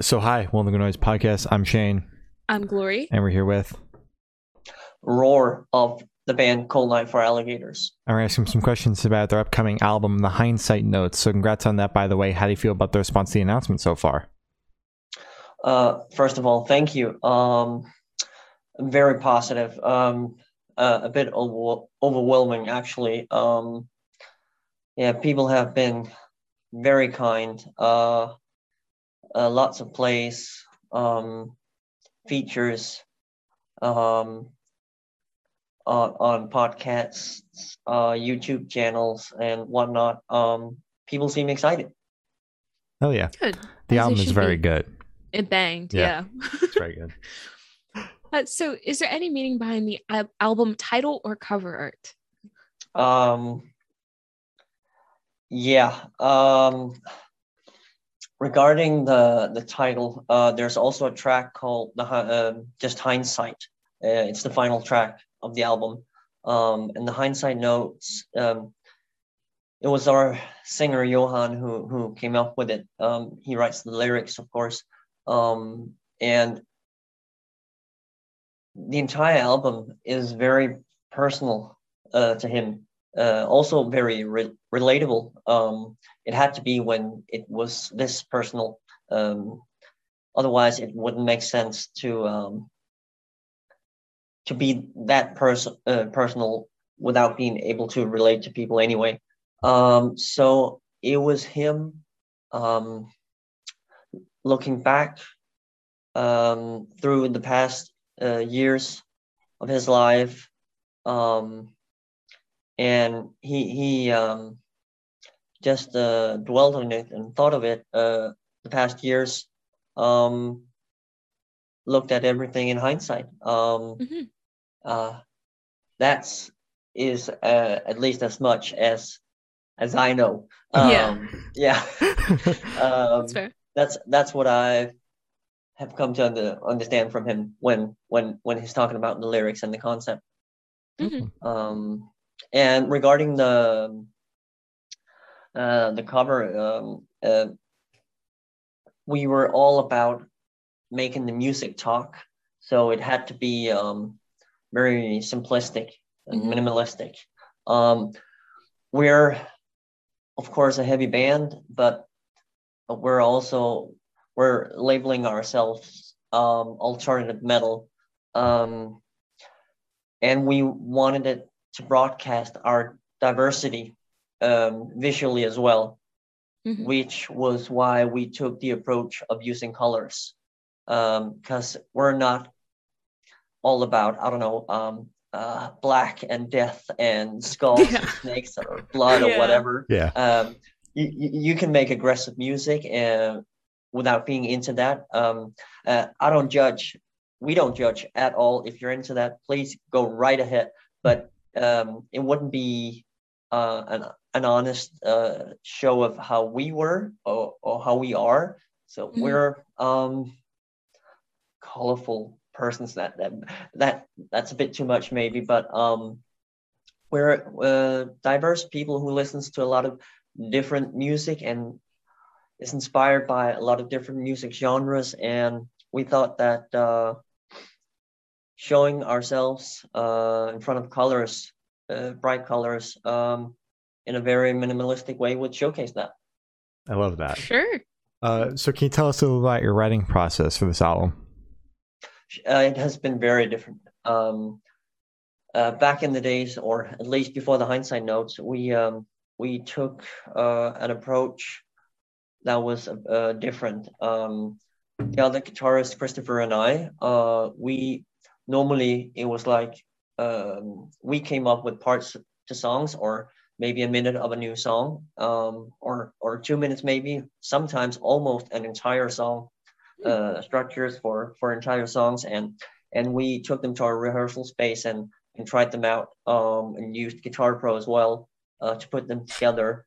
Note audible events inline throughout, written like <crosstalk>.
So, hi, Welcome to Noise Podcast. I'm Shane, I'm Glory. and we're here with. roar of the band Cold Night for Alligators. I'm going to ask them some questions about their upcoming album, The Hindsight Notes. So, congrats on that, by the way. How do you feel about the response to the announcement so far? Uh, first of all, thank you. Um, very positive. Um, uh, a bit over- overwhelming, actually. Um, yeah, people have been very kind. Uh, uh, lots of plays, um, features um, on, on podcasts, uh, YouTube channels, and whatnot. Um, people seem excited. Oh, yeah. Good. The As album is very be. good. It banged. Yeah. Yeah. It's very good. <laughs> <laughs> Uh, so, is there any meaning behind the al- album title or cover art? Um, yeah. Um, regarding the the title, uh, there's also a track called the um just hindsight. Uh, it's the final track of the album. Um, and the hindsight notes. Um, it was our singer Johan who who came up with it. Um, he writes the lyrics, of course. Um, and the entire album is very personal uh, to him uh, also very re- relatable. Um, it had to be when it was this personal. Um, otherwise, it wouldn't make sense to um, to be that person uh, personal without being able to relate to people anyway. Um, so it was him um, looking back um, through the past uh, years of his life. Um, and he he um, just uh, dwelled on it and thought of it uh, the past years. Um, looked at everything in hindsight. Um, Mhm. uh, that's is uh, at least as much as as I know. Yeah. Um, yeah. <laughs> um, That's that's that's what I have come to under, understand from him when when when he's talking about the lyrics and the concept. Mhm. Um, and regarding the uh, the cover, um, uh, we were all about making the music talk, so it had to be um, very simplistic and Mhm. minimalistic. Um, we're of course a heavy band, but we're also we're labeling ourselves um, alternative metal. Um, and we wanted it to broadcast our diversity um, visually as well, Mhm. which was why we took the approach of using colors, because we're not all about I don't know um, uh, black and death and skulls <laughs> Yeah. and snakes or blood or whatever. yeah. Um, you, you you can make aggressive music and without being into that. Um, uh, I don't judge. We don't judge at all. If you're into that, please go right ahead. But um, it wouldn't be uh, an an honest uh, show of how we were or, or how we are. So Mhm. we're um, colorful persons. That that that that's a bit too much maybe, but um, we're uh, diverse people who listens to a lot of different music and is inspired by a lot of different music genres and we thought that uh, showing ourselves uh, in front of colors uh, bright colors um, in a very minimalistic way would showcase that I love that. Sure. Uh, so, can you tell us a little about your writing process for this album? uh, it has been very different um, uh, back in the days or at least before the hindsight notes we um, we took uh, an approach that was uh, different. Um, the other guitarist, Christopher and I, uh, we normally it was like um, we came up with parts to songs or maybe a minute of a new song um, or or two minutes maybe sometimes almost an entire song uh, structures for for entire songs and and we took them to our rehearsal space and and tried them out um, and used Guitar Pro as well uh, to put them together.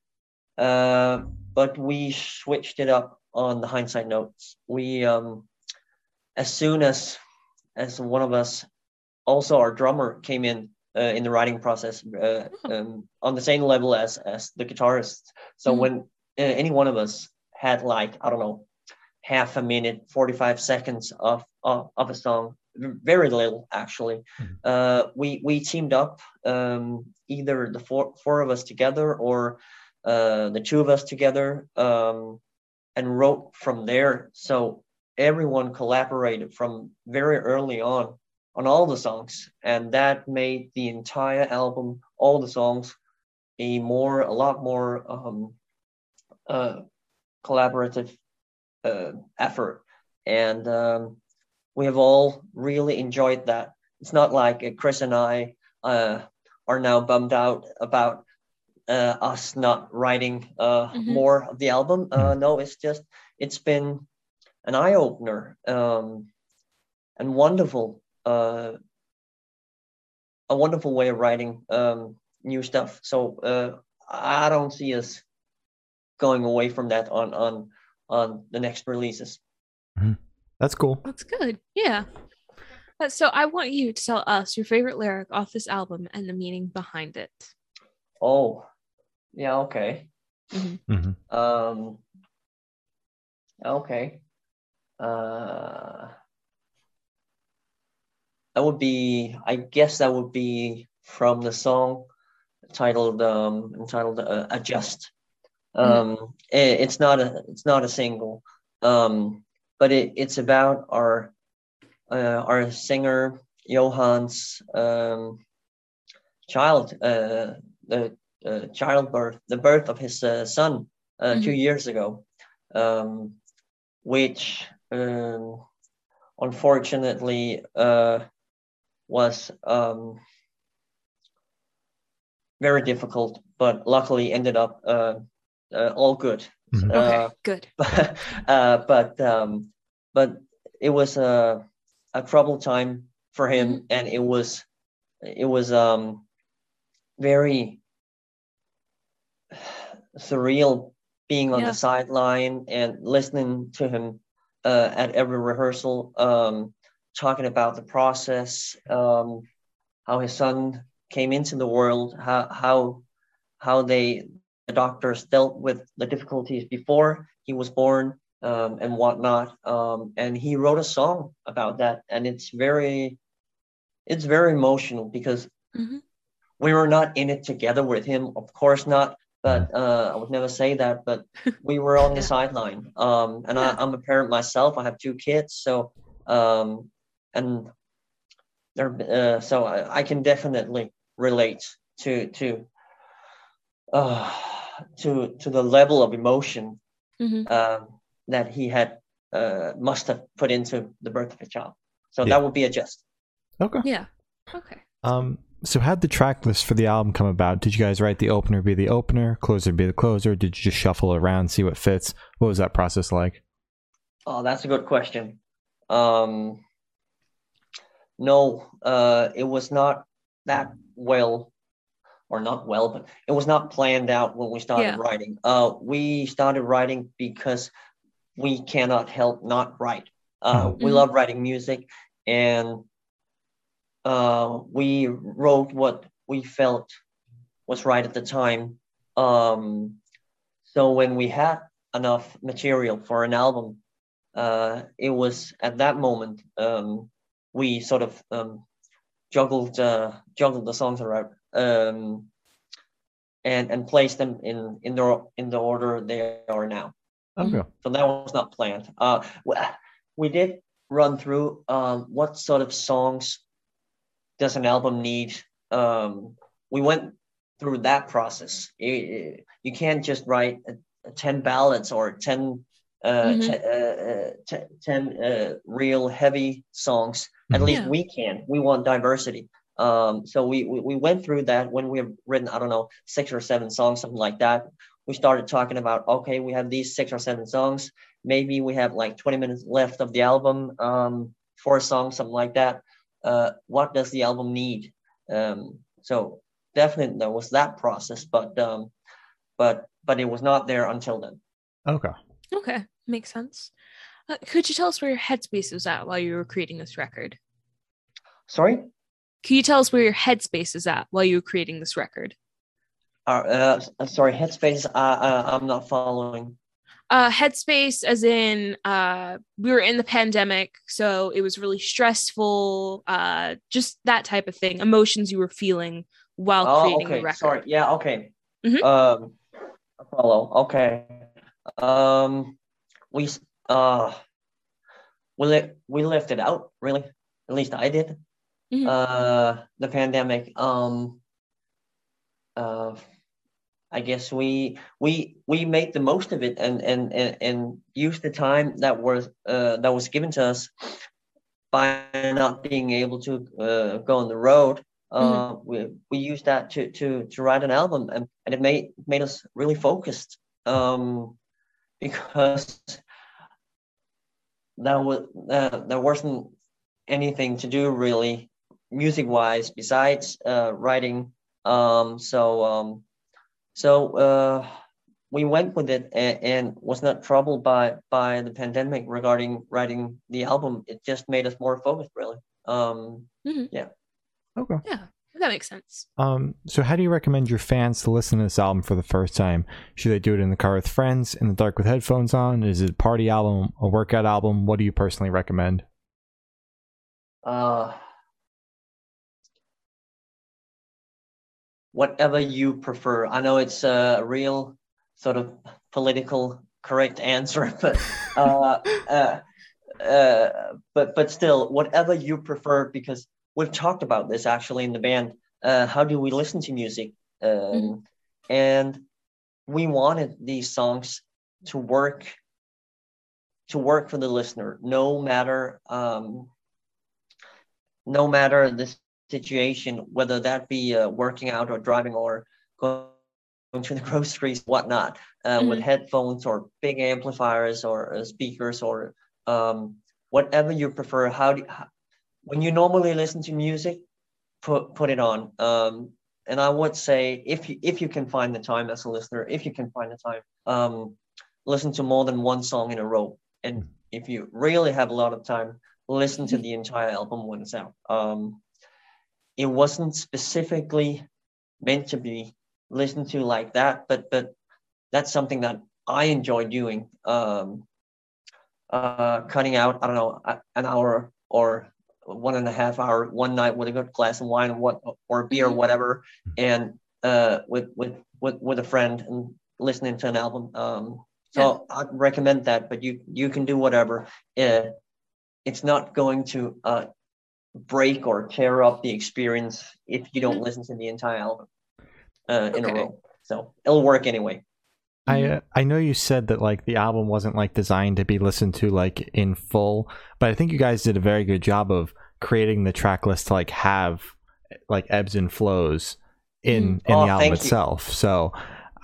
Uh, but we switched it up on the hindsight notes. We um, as soon as as one of us, also our drummer came in uh, in the writing process uh, um, on the same level as as the guitarist. So Mhm. when uh, any one of us had like I don't know half a minute, 45 seconds of, of, of a song, very little actually. Mhm. Uh, we, we teamed up um, either the four, four of us together or uh, the two of us together um, and wrote from there. So everyone collaborated from very early on on all the songs, and that made the entire album, all the songs, a more, a lot more um, uh, collaborative uh, effort, and um, we have all really enjoyed that. It's not like uh, Chris and I uh, are now bummed out about uh, us not writing uh, Mhm. more of the album. Uh, no, it's just it's been an eye opener um, and wonderful, uh, a wonderful way of writing um, new stuff. So uh, I don't see us going away from that on on on the next releases. That's cool. That's good. Yeah. So I want you to tell us your favorite lyric off this album and the meaning behind it. Oh, yeah, okay. hmm Um, okay. Uh, that would be, I guess that would be from the song titled um entitled uh, "Adjust." Um, i- it's not a it's not a single, um, but it, it's about our uh, our singer Johan's um child uh the uh, childbirth the birth of his uh, son uh, two years ago, um, which um, unfortunately uh, was um, very difficult, but luckily ended up uh, uh, all good. Mhm. Okay, Uh, good. but <laughs> uh, but um, but it was a a troubled time for him, and it was it was um very <sighs> surreal being on Yeah. the sideline and listening to him uh, at every rehearsal, um, talking about the process, um, how his son came into the world, how how how they the doctors dealt with the difficulties before he was born um, and whatnot. Um, and he wrote a song about that, and it's very, it's very emotional because Mhm. we were not in it together with him, of course not. But uh, I would never say that. But <laughs> we were on the sideline, um, and Yeah. I, I'm a parent myself. I have two kids, so um, and there, uh, so I, I can definitely relate to to uh, to to the level of emotion Mhm. um, that he had uh, must have put into the birth of a child. So Yeah. that would be Adjust. Okay. Yeah. Okay. Um, so how'd the track list for the album come about? Did you guys write the opener be the opener, closer be the closer? Did you just shuffle around, see what fits? What was that process like? Oh, that's a good question. Um, no, uh, it was not that well, or not well, but it was not planned out when we started Yeah. writing. Uh, we started writing because we cannot help not write. Uh, we Mhm. love writing music, and uh, we wrote what we felt was right at the time. Um, so when we had enough material for an album, uh, it was at that moment um, we sort of um, juggled uh, juggled the songs around um, and and placed them in in the in the order they are now. Okay. So that was not planned. Uh, we, we did run through um, what sort of songs does an album need. Um, we went through that process. You, you can't just write a, a ten ballads or ten uh, Mhm. te- uh, uh, te- ten uh, real heavy songs. At Mhm. least Yeah. we can. We want diversity. Um, so we, we we went through that when we have written I don't know six or seven songs, something like that. We started talking about okay, we have these six or seven songs. Maybe we have like 20 minutes left of the album, um, four songs, something like that. Uh, what does the album need? Um, so definitely there was that process, but um, but but it was not there until then. Okay. Okay. Makes sense. Uh, could you tell us where your headspace was at while you were creating this record? Sorry, Can you tell us where your headspace is at while you were creating this record? uh, uh, sorry, Headspace. Uh, uh, I'm not following. Uh, headspace, as in uh, we were in the pandemic, so it was really stressful. Uh, just that type of thing, emotions you were feeling while Oh, creating okay. the record. Sorry. Yeah. Okay. Mhm. Um, follow. Okay. Um, we uh, we li- we left it out. Really, at least I did. Mhm. Uh, the pandemic. Um. Uh, I guess we we we made the most of it and and and, and used the time that was uh that was given to us by not being able to uh, go on the road uh, we we used that to to to write an album, and, and it made made us really focused. Um, because that was uh, there wasn't anything to do really music wise besides uh, writing. Um, so um, so uh, we went with it and, and was not troubled by by the pandemic regarding writing the album. It just made us more focused, really. Um, Okay. Yeah, that makes sense. Um, so how do you recommend your fans to listen to this album for the first time? Should they do it in the car with friends, in the dark with headphones on? Is it a party album, a workout album? What do you personally recommend? Uh, whatever you prefer. I know it's a real sort of political correct answer, <laughs> but uh, uh, uh, but but still, whatever you prefer, because we've talked about this actually in the band. Uh, how do we listen to music? Um, Mhm. And we wanted these songs to work to work for the listener, no matter um, no matter the situation, whether that be uh, working out or driving or going to the <laughs> groceries, whatnot, uh, with Mhm. headphones or big amplifiers or uh, speakers or um, whatever you prefer. How do how, when you normally listen to music, put put it on. Um, and I would say if you if you can find the time as a listener, if you can find the time, um, listen to more than one song in a row. And if you really have a lot of time, listen to the entire album when it's out. Um, it wasn't specifically meant to be listened to like that, but but that's something that I enjoy doing. Um, uh, cutting out I don't know an hour or one and a half hour one night with a good glass of wine or what or beer or Mhm. whatever, and uh, with with with with a friend and listening to an album. Um, so I'd recommend that, but you you can do whatever. Uh, it's not going to uh, break or tear up the experience if you don't listen to the entire album uh, in a row. So it'll work anyway. I uh, I know you said that like the album wasn't like designed to be listened to like in full, but I think you guys did a very good job of creating the track list to like have like ebbs and flows in in Oh, the album thank you. itself. So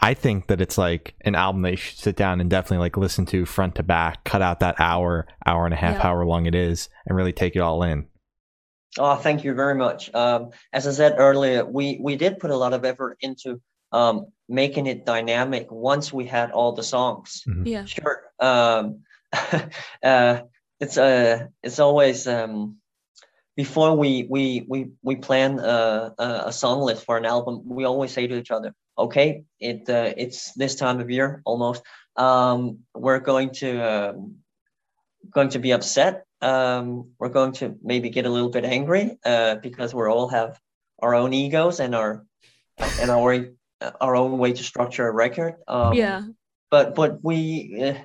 I think that it's like an album that you should sit down and definitely like listen to front to back, cut out that hour, hour and a half, Yeah. however long it is, and really take it all in. Oh, thank you very much. Um, as I said earlier, we we did put a lot of effort into um, making it dynamic once we had all the songs. Yeah. Sure. Um, <laughs> uh, it's uh, it's always um, before we we we we plan a, a a song list for an album. We always say to each other, "Okay, it uh, it's this time of year almost. Um, we're going to um, going to be upset. Um, we're going to maybe get a little bit angry uh, because we all have our own egos and our and our our own way to structure a record. Um, yeah. but but we uh,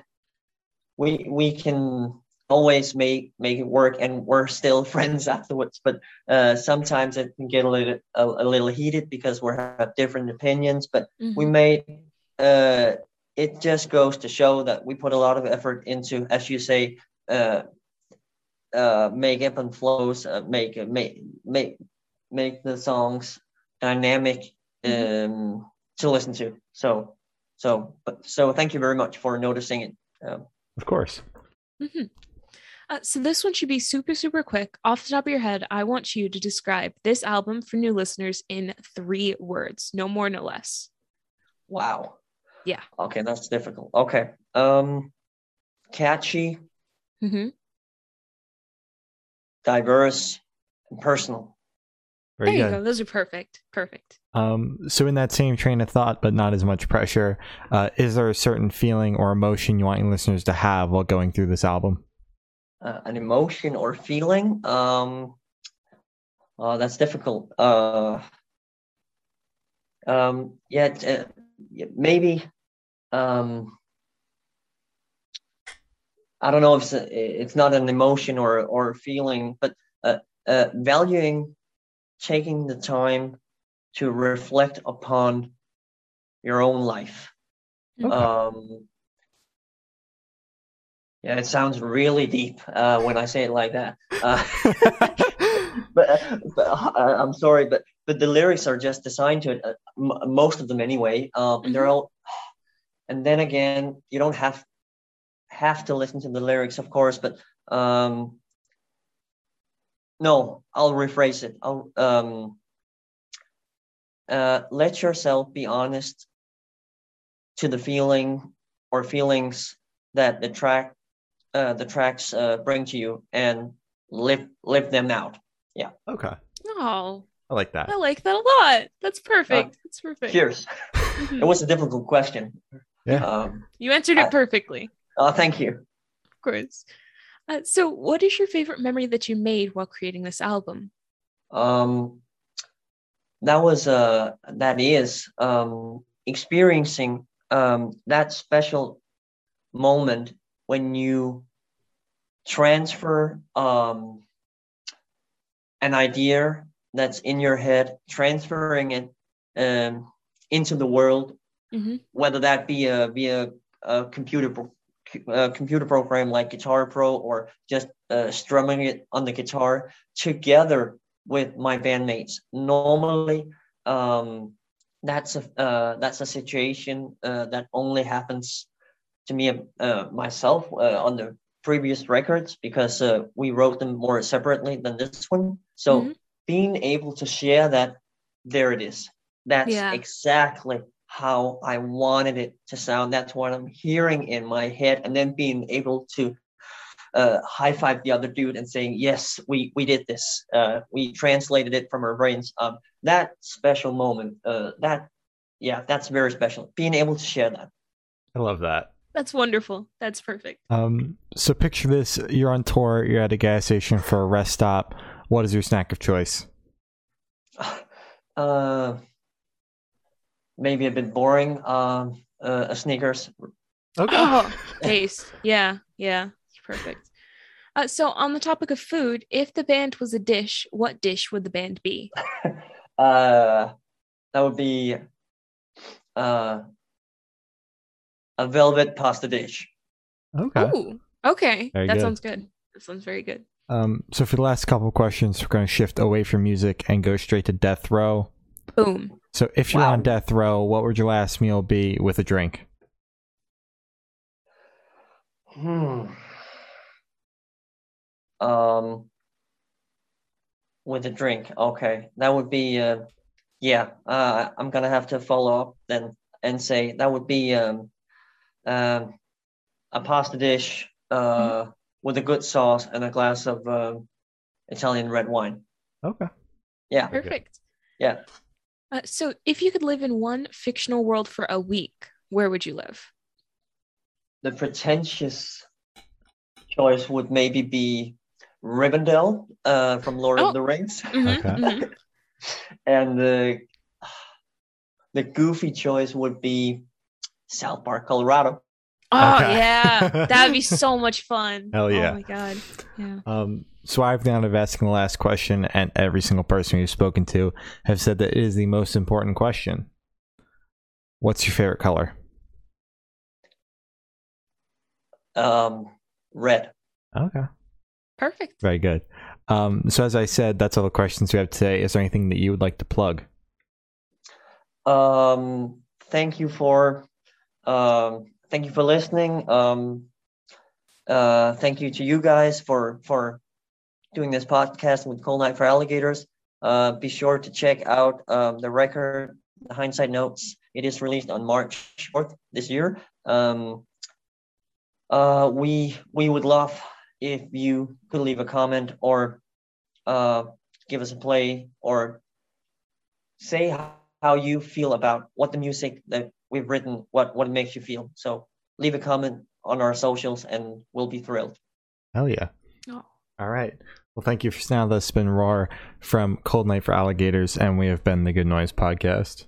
we we can always make make it work and we're still <laughs> friends afterwards but uh sometimes it can get a little a, a little heated because we have different opinions but we Mhm. made uh it just goes to show that we put a lot of effort into as you say uh uh make ebb and flows uh, make make make make the songs dynamic um to listen to so so but so thank you very much for noticing it um, Of course. Mhm. Uh, so this one should be super, super quick. Off the top of your head, I want you to describe this album for new listeners in three words, no more, no less. wow Yeah. okay that's difficult okay um catchy hmm diverse and personal Very there you good. go. Those are perfect. Perfect. Um, so in that same train of thought, but not as much pressure, uh, is there a certain feeling or emotion you want your listeners to have while going through this album? Uh, an emotion or feeling? Um, uh, that's difficult. Uh, um, yeah, uh, yeah, maybe. Um, I don't know if it's, a- it's not an emotion or or feeling, but uh, uh, valuing taking the time to reflect upon your own life. Okay. Um, yeah, it sounds really deep uh, when I say it like that. Uh, <laughs> but, but uh, I'm sorry, but but the lyrics are just designed to it. Uh, m- most of them anyway. Um, They're Mhm. all, and then again, you don't have have to listen to the lyrics, of course. But um, no, I'll rephrase it. I'll um, uh, let yourself be honest to the feeling or feelings that the track uh, the tracks uh, bring to you and live live them out. Yeah. Okay. Oh, I like that. I like that a lot. That's perfect. That's perfect. Cheers. Mhm. It was a difficult question. Yeah. Um, You answered it I- perfectly. Oh, thank you. Of course. Uh, so, what is your favorite memory that you made while creating this album? Um, that was uh that is um experiencing um that special moment when you transfer um an idea that's in your head transferring it um into the world Mhm. whether that be a via a computer pro- a computer program like Guitar Pro or just uh, strumming it on the guitar together with my bandmates. Normally, um, that's a uh, that's a situation uh, that only happens to me uh, myself uh, on the previous records because uh, we wrote them more separately than this one. So Mhm. being able to share that, there it is. That's Yeah. exactly how I wanted it to sound. That's what I'm hearing in my head, and then being able to uh, high five the other dude and saying, "Yes, we we did this. Uh, we translated it from our brains." Um, that special moment, uh, that yeah, that's very special. Being able to share that. I love that. That's wonderful. That's perfect. Um, so picture this: you're on tour, you're at a gas station for a rest stop. What is your snack of choice? <sighs> Uh, maybe a bit boring. Um, uh, a Snickers. Okay. Oh, <laughs> taste. Yeah, yeah. Perfect. Uh, so, on the topic of food, if the band was a dish, what dish would the band be? <laughs> Uh, that would be uh, a velvet pasta dish. Okay. Ooh, okay. Very that good. sounds good. That sounds very good. Um, so for the last couple of questions, we're going to shift away from music and go straight to death row. Boom. So if you're Wow. on death row, what would your last meal be with a drink? Hmm. Um, with a drink. Okay, that would be. Uh, yeah. Uh, I'm gonna have to follow up then and say that would be um, um, a pasta dish uh with a good sauce and a glass of um, Italian red wine. Okay. Yeah. Perfect. Yeah. Uh, so, if you could live in one fictional world for a week, where would you live? The pretentious choice would maybe be Rivendell uh, from Lord Oh. of the Rings. Mhm, Okay. mhm. and the the goofy choice would be South Park, Colorado. Oh Okay. yeah, <laughs> that would be so much fun. Hell yeah. Oh my god. Yeah. Um, so I've down of asking the last question, and every single person we've spoken to have said that it is the most important question. What's your favorite color? Um, red. Okay. Perfect. Very good. Um, so as I said, that's all the questions we have today. Is there anything that you would like to plug? Um, thank you for um, thank you for listening. Um, uh, thank you to you guys for for doing this podcast with Cold Night for Alligators. Uh, be sure to check out um, the record, the Hindsight Notes. It is released on March 4th this year. Um, uh, we we would love if you could leave a comment or uh, give us a play or say how you feel about what the music that we've written, what what it makes you feel. So leave a comment on our socials, and we'll be thrilled. Hell yeah! Oh. All right. Well, thank you for now. This has been Roar from Cold Night for Alligators, and we have been the Good Noise Podcast.